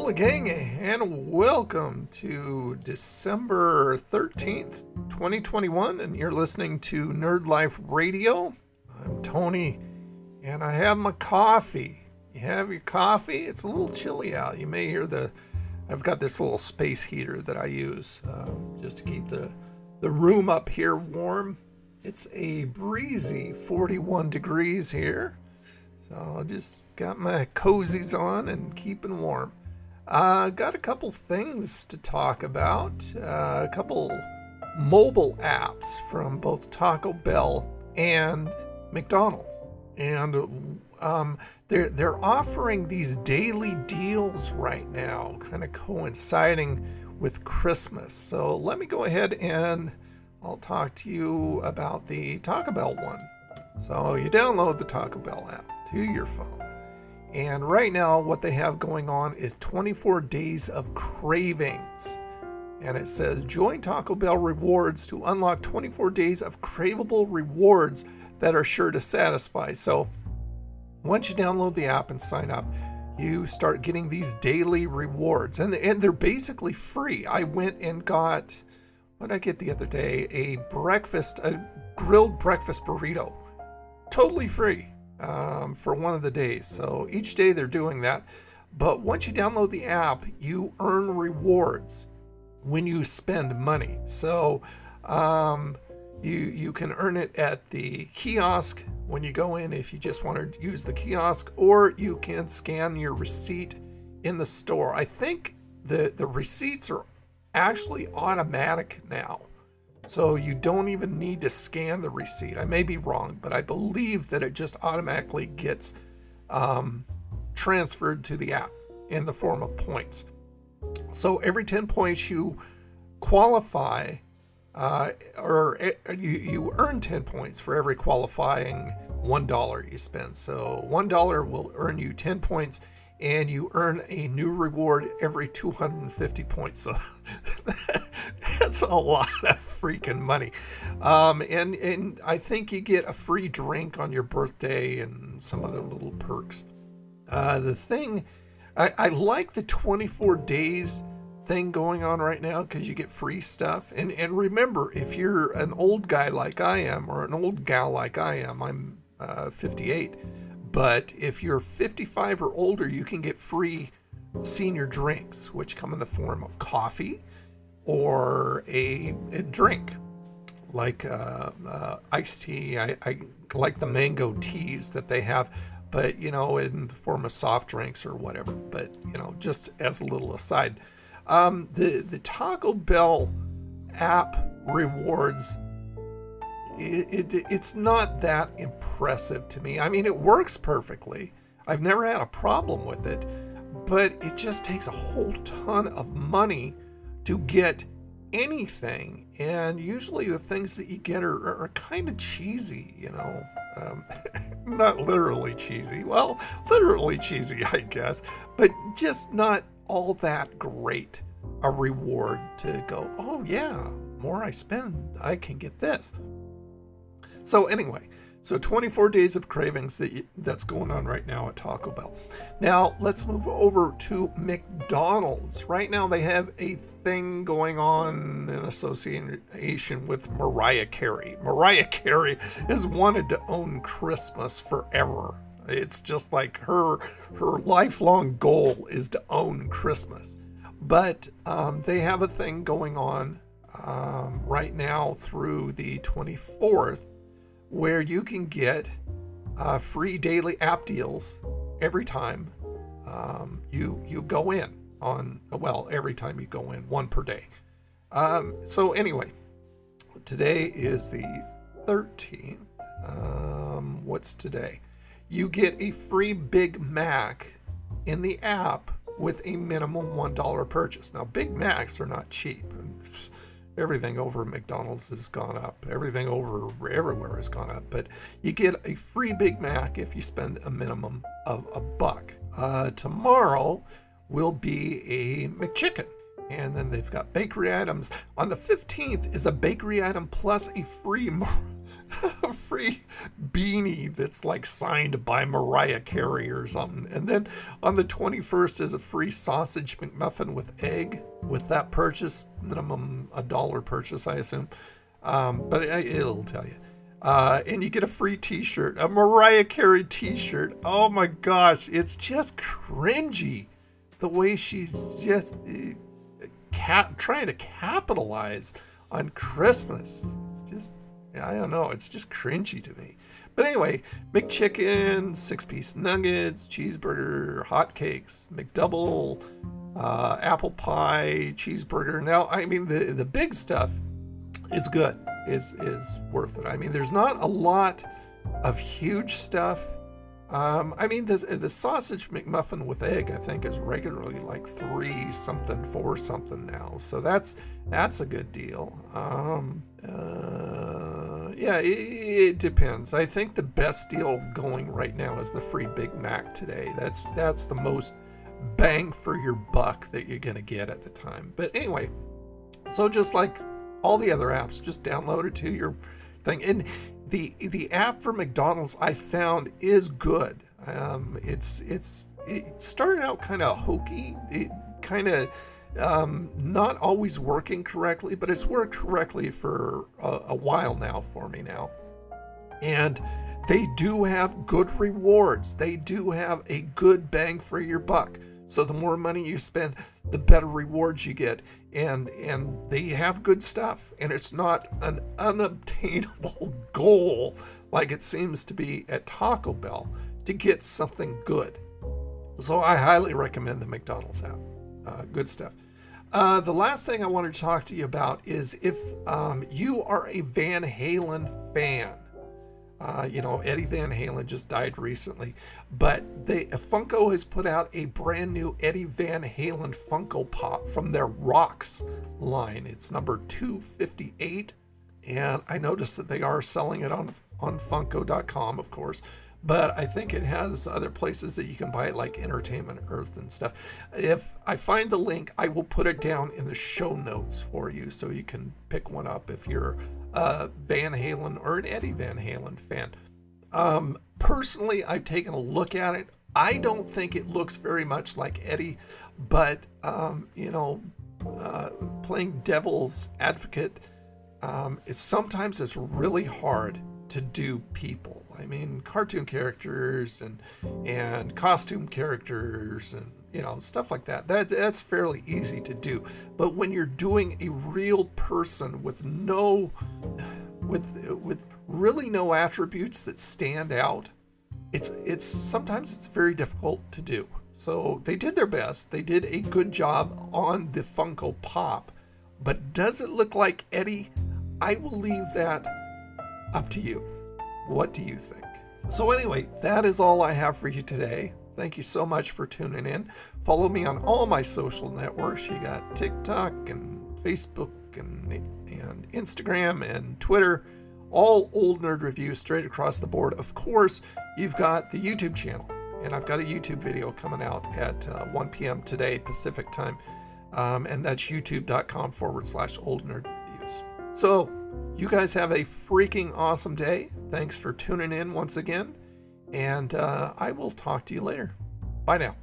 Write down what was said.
Hola gang, and welcome to December 13th, 2021, and you're listening to Nerd Life Radio. I'm Tony, and I have my coffee. You have your coffee? It's a little chilly out. You may hear the, I've got this little space heater that I use uh, just to keep the, the room up here warm. It's a breezy 41 degrees here. So I just got my cozies on and keeping warm. Uh, got a couple things to talk about. Uh, a couple mobile apps from both Taco Bell and McDonald's, and um, they're they're offering these daily deals right now, kind of coinciding with Christmas. So let me go ahead and I'll talk to you about the Taco Bell one. So you download the Taco Bell app to your phone and right now, what they have going on is 24 days of cravings. And it says join Taco Bell rewards to unlock 24 days of craveable rewards that are sure to satisfy. So once you download the app and sign up, you start getting these daily rewards. And, and they're basically free. I went and got, what did I get the other day? A breakfast, a grilled breakfast burrito. Totally free um, for one of the days. So each day they're doing that. But once you download the app, you earn rewards when you spend money. So um, you you can earn it at the kiosk when you go in if you just want to use the kiosk, or you can scan your receipt in the store. I think the the receipts are actually automatic now. So you don't even need to scan the receipt. I may be wrong, but I believe that it just automatically gets um, transferred to the app in the form of points. So every 10 points you qualify, uh, or eh, you, you earn 10 points for every qualifying $1 you spend. So $1 will earn you 10 points and you earn a new reward every 250 points. So that's a lot of freaking money. Um, and, and I think you get a free drink on your birthday and some other little perks. Uh, the thing, I, I like the 24 days thing going on right now because you get free stuff. And, and remember, if you're an old guy like I am or an old gal like I am, I'm uh, 58 but if you're 55 or older, you can get free senior drinks, which come in the form of coffee or a, a drink like uh, uh, iced tea. I, I like the mango teas that they have, but you know, in the form of soft drinks or whatever. But you know, just as a little aside, um, the the Taco Bell app rewards it, it, it's not that impressive to me. I mean, it works perfectly. I've never had a problem with it, but it just takes a whole ton of money to get anything. And usually the things that you get are, are, are kind of cheesy, you know. Um, not literally cheesy. Well, literally cheesy, I guess, but just not all that great a reward to go, oh, yeah, more I spend, I can get this. So anyway, so 24 days of cravings that that's going on right now at Taco Bell. Now let's move over to McDonald's. Right now they have a thing going on in association with Mariah Carey. Mariah Carey has wanted to own Christmas forever. It's just like her her lifelong goal is to own Christmas. But um, they have a thing going on um, right now through the 24th where you can get uh, free daily app deals every time um, you you go in on well every time you go in one per day. Um, so anyway, today is the 13th. Um, what's today? You get a free Big Mac in the app with a minimum one dollar purchase. Now Big Macs are not cheap everything over McDonald's has gone up. Everything over everywhere has gone up. But you get a free Big Mac if you spend a minimum of a buck. Uh, tomorrow will be a McChicken. And then they've got bakery items. On the 15th is a bakery item plus a free a free beanie that's like signed by Mariah Carey or something. And then on the 21st is a free sausage McMuffin with egg with that purchase, minimum a dollar purchase, I assume. Um, but it, it'll tell you. Uh, and you get a free t-shirt, a Mariah Carey t-shirt. Oh my gosh, it's just cringy the way she's just uh, cap- trying to capitalize on Christmas. It's just, I don't know, it's just cringy to me. But anyway, McChicken, six piece nuggets, cheeseburger, hotcakes, McDouble, uh, apple pie, cheeseburger. Now, I mean, the, the big stuff is good, is, is worth it. I mean, there's not a lot of huge stuff um, I mean, the, the sausage McMuffin with egg, I think, is regularly like three something, four something now. So that's that's a good deal. Um, uh, yeah, it, it, depends. I think the best deal going right now is the free Big Mac today. That's that's the most bang for your buck that you're gonna get at the time. But anyway, so just like all the other apps, just download it to your thing. And the the app for McDonald's I found is good. Um, it's it's it started out kind of hokey. It kind of um, not always working correctly, but it's worked correctly for a, a while now for me now. And they do have good rewards. They do have a good bang for your buck. So the more money you spend, the better rewards you get. And and they have good stuff. And it's not an unobtainable goal like it seems to be at Taco Bell to get something good. So I highly recommend the McDonald's app. Uh, good stuff. Uh, the last thing I want to talk to you about is if um, you are a Van Halen fan. Uh, you know, Eddie Van Halen just died recently, but they Funko has put out a brand new Eddie Van Halen Funko Pop from their Rocks line. It's number 258, and I noticed that they are selling it on on Funko.com, of course. But I think it has other places that you can buy it, like Entertainment Earth and stuff. If I find the link, I will put it down in the show notes for you so you can pick one up if you're a Van Halen or an Eddie Van Halen fan. Um, personally, I've taken a look at it. I don't think it looks very much like Eddie, but um, you know, uh, playing devil's advocate, um, is sometimes it's really hard to do people. I mean, cartoon characters and and costume characters and you know stuff like that. That that's fairly easy to do. But when you're doing a real person with no with with really no attributes that stand out, it's it's sometimes it's very difficult to do. So they did their best. They did a good job on the Funko Pop, but does it look like Eddie? I will leave that up to you. What do you think? So, anyway, that is all I have for you today. Thank you so much for tuning in. Follow me on all my social networks. You got TikTok and Facebook and, and Instagram and Twitter. All old nerd reviews straight across the board. Of course, you've got the YouTube channel, and I've got a YouTube video coming out at uh, 1 p.m. today, Pacific time. Um, and that's youtube.com forward slash old nerd. So, you guys have a freaking awesome day. Thanks for tuning in once again. And uh, I will talk to you later. Bye now.